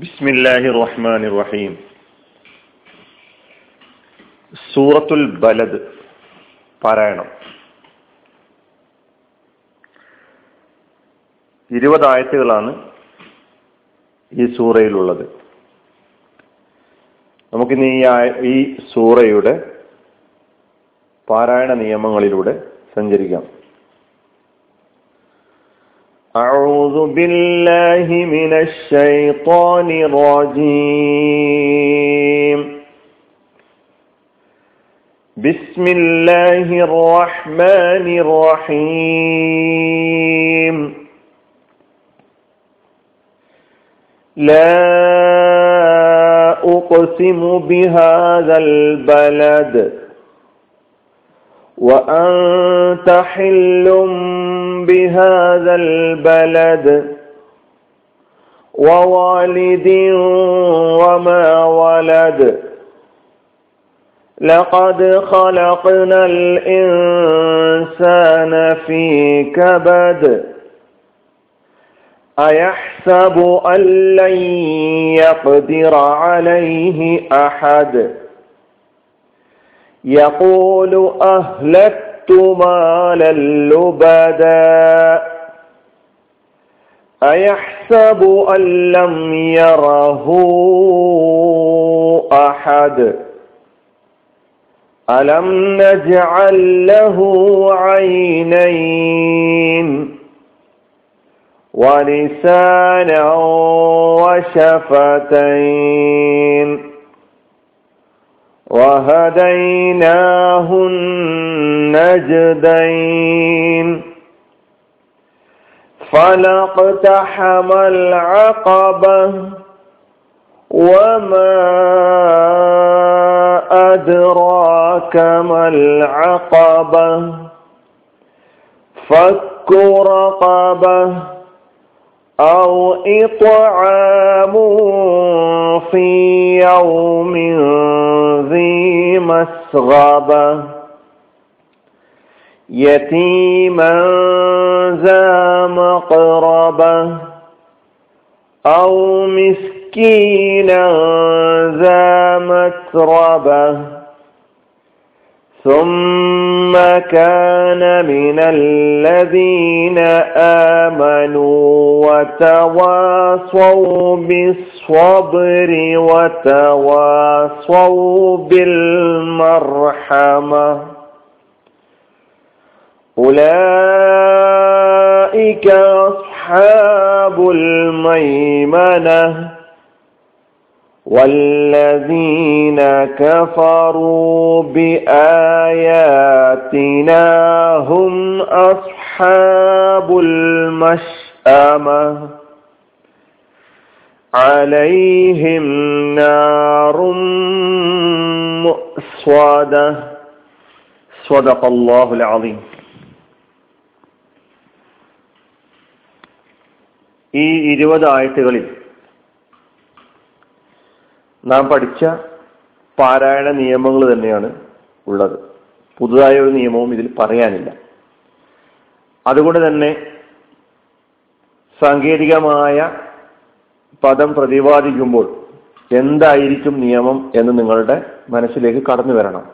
ബിസ്മില്ലാഹി റഹ്മാൻ റഹീം സൂറത്തുൽ ബലദ് പാരായണം. ഇരുപത് ആയത്തുകളാണ് ഈ സൂറയിലുള്ളത്. നമുക്കിന്ന് ഈ ഈ സൂറയുടെ പാരായണ നിയമങ്ങളിലൂടെ സഞ്ചരിക്കാം. أعوذ بالله من الشيطان الرجيم. بسم الله الرحمن الرحيم. لا أقسم بهذا البلد وأنت حل بهذا البلد ووالد وما ولد. لقد خلقنا الإنسان في كبد. أيحسب أن لن يقدر عليه أحد؟ يقول أهلكت مالا لبدا أيحسب أن لم يره أحد ألم نجعل له عينين ولسانا وشفتين وهديناه النجدين فلاقتحم العقبة وما أدراك ما العقبة. فك رقبة أو إطعام في يوم مسغبة يتيما ذا مقربة أو مسكينا ذا متربة ثم كان من الذين آمنوا وتواصوا بالصبر وتواصوا بالمرحمة. أولئك أصحاب الميمنة والذين كفروا بآياتنا هم أصحاب المشأمة. عليهم نار مؤصدة صدق الله العظيم ഈ ഇരുപത് ആയത്തുകളിൽ നാം പഠിച്ച പാരായണ നിയമങ്ങൾ തന്നെയാണ് ഉള്ളത് പുതുതായ ഒരു നിയമവും ഇതിൽ പറയാനില്ല അതുകൊണ്ട് തന്നെ സാങ്കേതികമായ പദം പ്രതിപാദിക്കുമ്പോൾ എന്തായിരിക്കും നിയമം എന്ന് നിങ്ങളുടെ മനസ്സിലേക്ക് കടന്നു വരണം.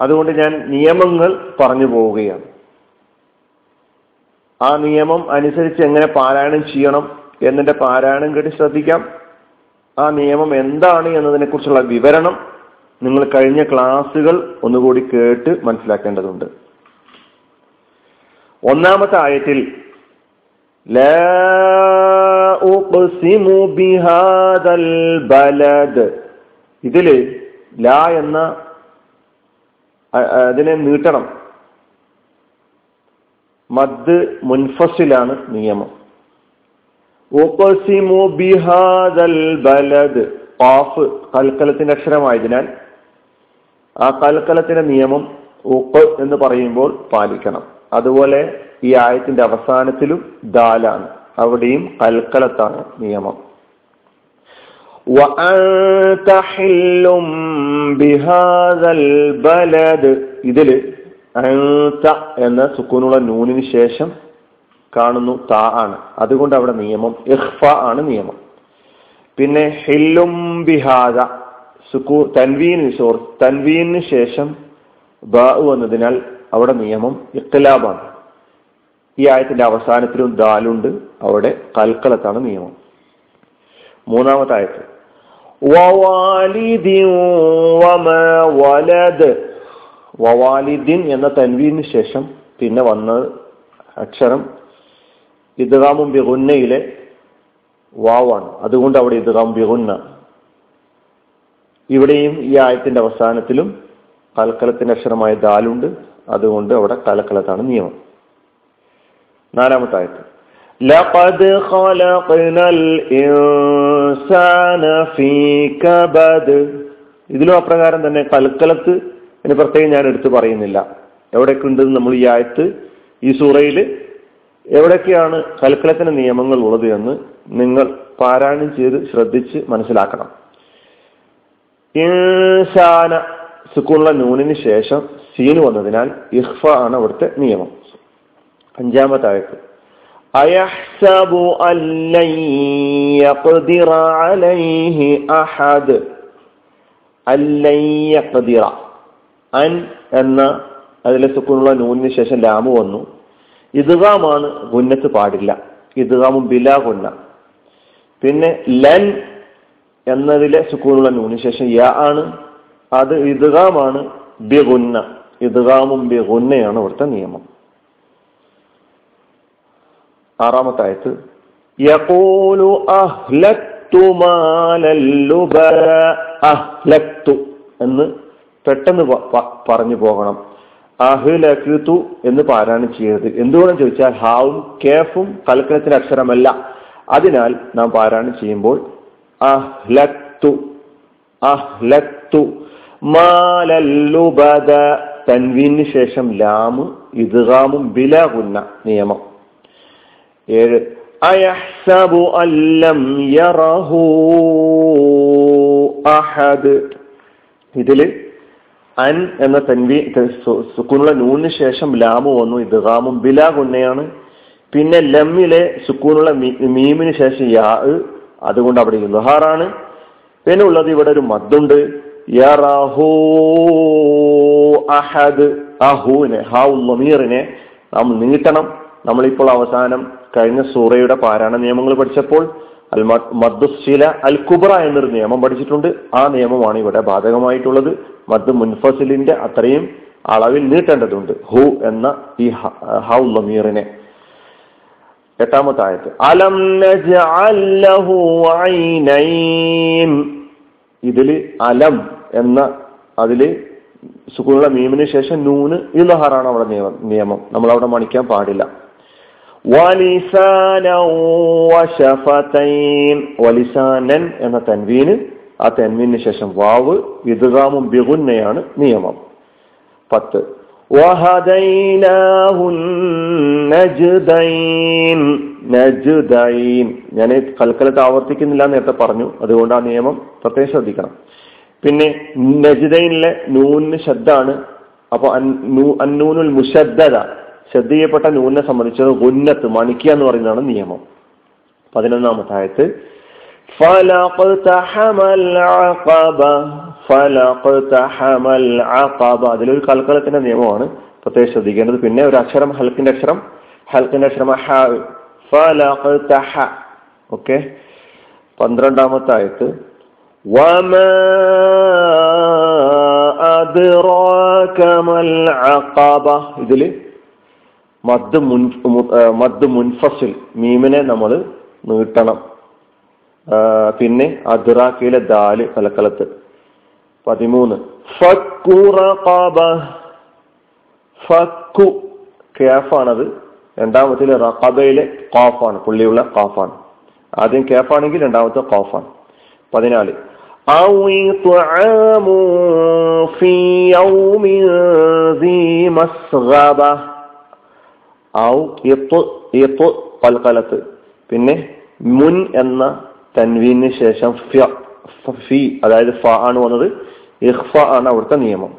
അതുകൊണ്ട് ഞാൻ നിയമങ്ങൾ പറഞ്ഞു പോവുകയാണ്. ആ നിയമം അനുസരിച്ച് എങ്ങനെ പാരായണം ചെയ്യണം എന്നതിന്റെ പാരായണം കേട്ട് ശ്രദ്ധിക്കാം. ആ നിയമം എന്താണ് എന്നതിനെ കുറിച്ചുള്ള വിവരണം നിങ്ങൾ കഴിഞ്ഞ ക്ലാസ്സുകൾ ഒന്നുകൂടി കേട്ട് മനസ്സിലാക്കേണ്ടതുണ്ട്. ഒന്നാമത്തെ ആയത്തിൽ ഇതിൽ ലാ എന്ന അതിനെ നീട്ടണം. മദ് മുൻഫസിലാണ് നിയമം. ബലദ്. പാഫ് കൽക്കലത്തിന്റെ അക്ഷരമായതിനാൽ ആ കൽക്കലത്തിന്റെ നിയമം ഉപ്പ് എന്ന് പറയുമ്പോൾ പാലിക്കണം. അതുപോലെ ഈ ആയത്തിന്റെ അവസാനത്തിലും ദാലാണ്. അവിടെയും കൽക്കളത്താണ് നിയമം. ഇതിൽ എന്ന സുക്കൂനുള്ള നൂനിന് ശേഷം കാണുന്നു താ ആണ്. അതുകൊണ്ട് അവിടെ നിയമം ഇഹ്ഫ ആണ് നിയമം. പിന്നെ ഹില്ലും ബിഹാദ. സുക്കൂ തൻവീന് സോറി തൻവീനു ശേഷം ബ വന്നതിനാൽ അവിടെ നിയമം ഇഖ്ലാബാണ്. ഈ ആയത്തിന്റെ അവസാനത്തിലും ദാലുണ്ട്. അവിടെ കൽക്കലത്താണ് നിയമം. മൂന്നാമത്തെ ആയത്ത് വലദ്. വവാലിദിൻ എന്ന തൻവീന് ശേഷം പിന്നെ വന്ന അക്ഷരം ഇദ്ഗാമും ബിഗുന്നയിലെ വാവാണ്. അതുകൊണ്ട് അവിടെ ഇദ്ഗാം ബിഗുന്ന. ഇവിടെയും ഈ ആയത്തിന്റെ അവസാനത്തിലും കലക്കലത്തിന്റെ അക്ഷരമായ ദാലുണ്ട്. അതുകൊണ്ട് അവിടെ കലക്കലത്താണ് നിയമം. നാലാമത്തെ ആയത്ത് لقد خلقنا الإنسان في كبد ഇതിലും അപ്രകാരം തന്നെ കൽക്കലത്ത് എന്ന് പ്രത്യേകം ഞാൻ എടുത്തു പറയുന്നില്ല എവിടെയൊക്കെ ഉണ്ടെന്ന് നമ്മൾ ഈ ആയത്ത് ഈ സൂറയിൽ എവിടെയൊക്കെയാണ് കൽക്കലത്തിന്റെ നിയമങ്ങൾ ഉള്ളത് എന്ന് നിങ്ങൾ പാരായണം ചെയ്ത് ശ്രദ്ധിച്ച് മനസ്സിലാക്കണം ഇൻസാന സുക്കുള്ള നൂനിന് ശേഷം സീന് വന്നതിനാൽ ഇഹ്ഫ ആണ് അവിടുത്തെ നിയമം അഞ്ചാമത്തെ ആയത്ത് അയഹ്സബു അല്ലയ്യഖ്ദിറ അലൈഹി അഹദ്. അല്ലയ്യഖ്ദിറ അൻ എന്ന അതിലെ സുക്കുനുള്ള നൂനിന് ശേഷം ലാമു വന്നു. ഇദ്ഗാമാണ് ഗുന്നത്ത് പാടില്ല. ഇദ്ഗാമും ബിലാ ഗുന്ന. പിന്നെ ലൻ എന്നതിലെ സുക്കൂണുള്ള നൂന് ശേഷം യ ആണ്. അത് ഇദ്ഗാമാണ് ബിഗുന്ന ഇദ്ഗാമും ബിഗുന്നയാണ് ഇവിടുത്തെ നിയമം. ആറാമത്തെ ആയത്ത് യഖൂലു അഹ്ലക്തു അഹ്ലക്തു എന്ന് പെട്ടെന്ന് പറഞ്ഞു പോകണം. അഹ്ലക്തു എന്ന് പാരായണം ചെയ്യരുത്. എന്തുകൊണ്ടെന്ന് ചോദിച്ചാൽ ഹാവും കേഫും കൽക്കണത്തിന്റെ അക്ഷരമല്ല. അതിനാൽ നാം പാരായണം ചെയ്യുമ്പോൾ അഹ്ലക്തു അഹ്ലക്തു മാലല്ലുബദ തൻവീനു ശേഷം ലാമ് ഇദ്ഗാമും ബില ഗുന്ന നിയമം. ഏഴ്. അയഹ്സബു അല്ലം യറഹു അഹദ്. ഇതിൽ അൻ എന്ന തൻവി സുക്കൂനുള്ള നൂണിന് ശേഷം ലാമു വന്നു. ഇദ്ഗാമും ബിലാ ഗുണ്ണയാണ് പിന്നെ ലമ്മിലെ സുക്കൂനുള്ള മീമിന് ശേഷം യാ അതുകൊണ്ട് അവിടെ ഇൽഹാറാണ് പിന്നെ ഉള്ളത് ഇവിടെ ഒരു മദ്ദുണ്ട്. അഹദ്. അഹുവിനെ ഹാഉ ലമീറിനെ നാം നീട്ടണം. നമ്മളിപ്പോൾ അവസാനം കഴിഞ്ഞ സൂറയുടെ പാരായണ നിയമങ്ങൾ പഠിച്ചപ്പോൾ അൽ മദ്ദുശില അൽ കുബ്ര എന്നൊരു നിയമം പഠിച്ചിട്ടുണ്ട്. ആ നിയമമാണ് ഇവിടെ ബാധകമായിട്ടുള്ളത്. മദ് മുൻഫസിലിന്റെ അത്രയും അളവിൽ നീട്ടേണ്ടതുണ്ട്. ഹു എന്ന ഈ ഹൗ ലമീറിനെ എട്ടാമത്തെ ആയത്ത് അലം ഇതിൽ അലം എന്ന അതിൽ സുഖുള്ള മീമിന് ശേഷം നൂന് ഇലഹറാണ് അവിടെ നിയമം. നിയമം. നമ്മൾ അവിടെ മണിക്കാൻ പാടില്ല. വലിസാനൻ എന്ന തൻവീന് ആ തൻവീന് ശേഷം വാവ് ഇതുറാമും ബിഗുന്നയാണ് നിയമം. പത്ത്. ഞാൻ കൽക്കലത്ത് ആവർത്തിക്കുന്നില്ല നേരത്തെ പറഞ്ഞു. അതുകൊണ്ട് ആ നിയമം പ്രത്യേകം ശ്രദ്ധിക്കണം. പിന്നെ നജിദൈനിലെ നൂനിന് ശബ്ദാണ് അപ്പൊ അന്നൂനുൽ മുഷദ്ദത ശ്രദ്ധ ചെയ്യപ്പെട്ട നൂനെ സംബന്ധിച്ചത് ഉന്നത്ത് മണിക്കുക എന്ന് പറയുന്നതാണ് നിയമം. പതിനൊന്നാമത്തെ അതിലൊരു കൽക്കലത്തിന്റെ നിയമമാണ്. പ്രത്യേകം ശ്രദ്ധിക്കേണ്ടത് പിന്നെ ഒരു അക്ഷരം ഹൽക്കിന്റെ അക്ഷരം ഹൽക്കിന്റെ അക്ഷരം ഓക്കെ. പന്ത്രണ്ടാമത്തെ ആയത്ത് ഇതിൽ മദ് മുൻ മദ് മുൻഫസിൽ മീമിനെ നമ്മൾ നീട്ടണം പിന്നെ അദ്റാക്കിയിലെ ദാല് കലക്കലത്ത് പതിമൂന്ന് ഫക്കു കേഫാണത് രണ്ടാമത്തില് റഖബയിലെ ഖാഫാണ് പുള്ളിയുള്ള ഖാഫാണ് ആദ്യം കേഫാണെങ്കിൽ രണ്ടാമത്തെ ഖാഫാണ് പതിനാല് أو طعام في يوم ذي مسغبة ഔ ഇത്ത് ഇത്ത് പൽക്കലത്ത്. പിന്നെ മുൻ എന്ന തൻവീന് ശേഷം ഫി അതായത് ഫ ആണ് വന്നത്. ഇഹ്ഫ ആണ് അവിടുത്തെ നിയമം.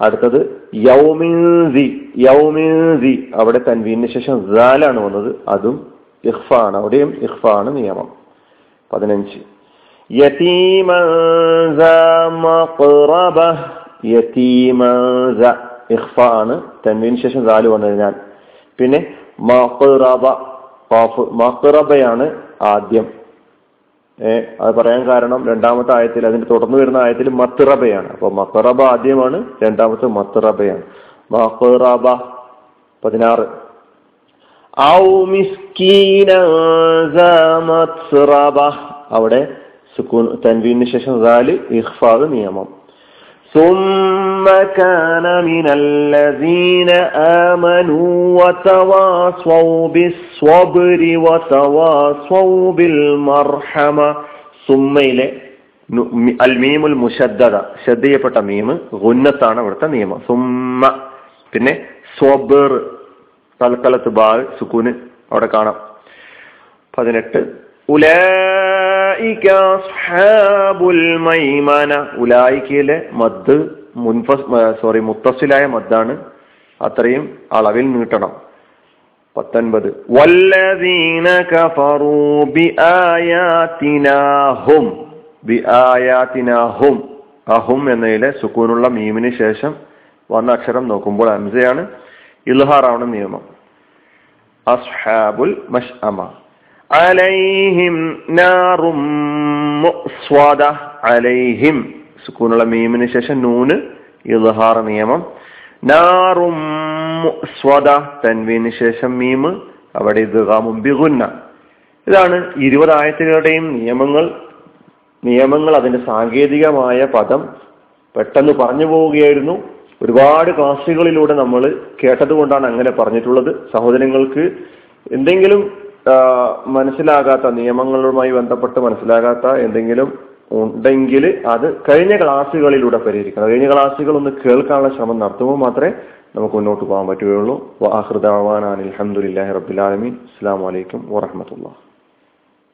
അടുത്തത് യൗമിൻസി യൗമിൻസി അവിടെ തൻവീന് ശേഷം ആണ് വന്നത്. അതും ഇഹ്ഫ ആണ്. അവിടെയും ഇഹ്ഫ ആണ് നിയമം. പതിനഞ്ച്. യതീമ ആണ് തൻവീന് ശേഷം ദാൽ വന്നു കഴിഞ്ഞാൽ പിന്നെ മഖറബയാണ് ആദ്യം. ഏർ അത് പറയാൻ കാരണം രണ്ടാമത്തെ ആയത്തിൽ അതിന്റെ തുടർന്ന് വരുന്ന ആയത്തിൽ മത്തിറബയാണ് അപ്പൊ മക്കറബ ആദ്യമാണ് രണ്ടാമത്തെ മത്തിറബയാണ് മാഖിറബ പതിനാറ്. അവിടെ സുക്കൂൻ തൻവീന് ശേഷം ഇഹ്ഫാദ് നിയമം. ثم كان من الذين آمنوا وتواصوا بالصبر وتواصوا بالمرحمة സുമ്മയിലെ അൽമീമുൽ മുഷദ്ദത ശ്രദ്ധ ചെയ്യപ്പെട്ട മീമ് ഗുന്നത്താണ് അവിടുത്തെ നിയമം സുമ്മ പിന്നെ സ്വബർ തൽക്കലത്ത് ബാ സുക്കൂന് അവിടെ കാണാം പതിനെട്ട് ഉലായിക്കയിലെ മദ് മുൻഫസ് സോറി മുത്തസിലായ മദ്ദാണ്. അത്രയും അളവിൽ നീട്ടണം. പത്തൊൻപത്. വല്ലദീന കഫറൂ ബി ആയാതിനാഹും അഹും എന്നതിലെ സുക്കൂനുള്ള മീമിന് ശേഷം വന്ന അക്ഷരം നോക്കുമ്പോൾ അംസയാണ്. ഇൽഹാറാവണം നിയമം. അസ്ഹാബുൽ മഷ്അമ. അലൈഹിം നാറും അലൈഹിം. സുക്കൂനുള്ള മീമിന് ശേഷം നൂന് ഇൽഹാർ നിയമം. നാറും തൻവീന് ശേഷം മീമ് അവിടെ ഇദ്ഗാമും ഇതാണ് ഇരുപതായത്തുകളുടെയും നിയമങ്ങൾ. നിയമങ്ങൾ അതിന്റെ സാങ്കേതികമായ പദം പെട്ടെന്ന് പറഞ്ഞു പോവുകയായിരുന്നു. ഒരുപാട് ക്ലാസ്സുകളിലൂടെ നമ്മൾ കേട്ടതുകൊണ്ടാണ് അങ്ങനെ പറഞ്ഞിട്ടുള്ളത്. സഹോദരങ്ങൾക്ക് എന്തെങ്കിലും മനസ്സിലാകാത്ത നിയമങ്ങളുമായി ബന്ധപ്പെട്ട് മനസ്സിലാകാത്ത എന്തെങ്കിലും ഉണ്ടെങ്കിൽ അത് കഴിഞ്ഞ ക്ലാസ്സുകളിലൂടെ പരിഹരിക്കണം. കഴിഞ്ഞ ക്ലാസ്സുകൾ ഒന്ന് കേൾക്കാനുള്ള ശ്രമം നടത്തുമ്പോൾ മാത്രമേ നമുക്ക് മുന്നോട്ട് പോകാൻ പറ്റുകയുള്ളൂ. അഹൃദാൻ അലഹമുല്ലാഹി റബുലാലമീൻ അസ്സാം വലൈക്കും വാഹമത്തുള്ള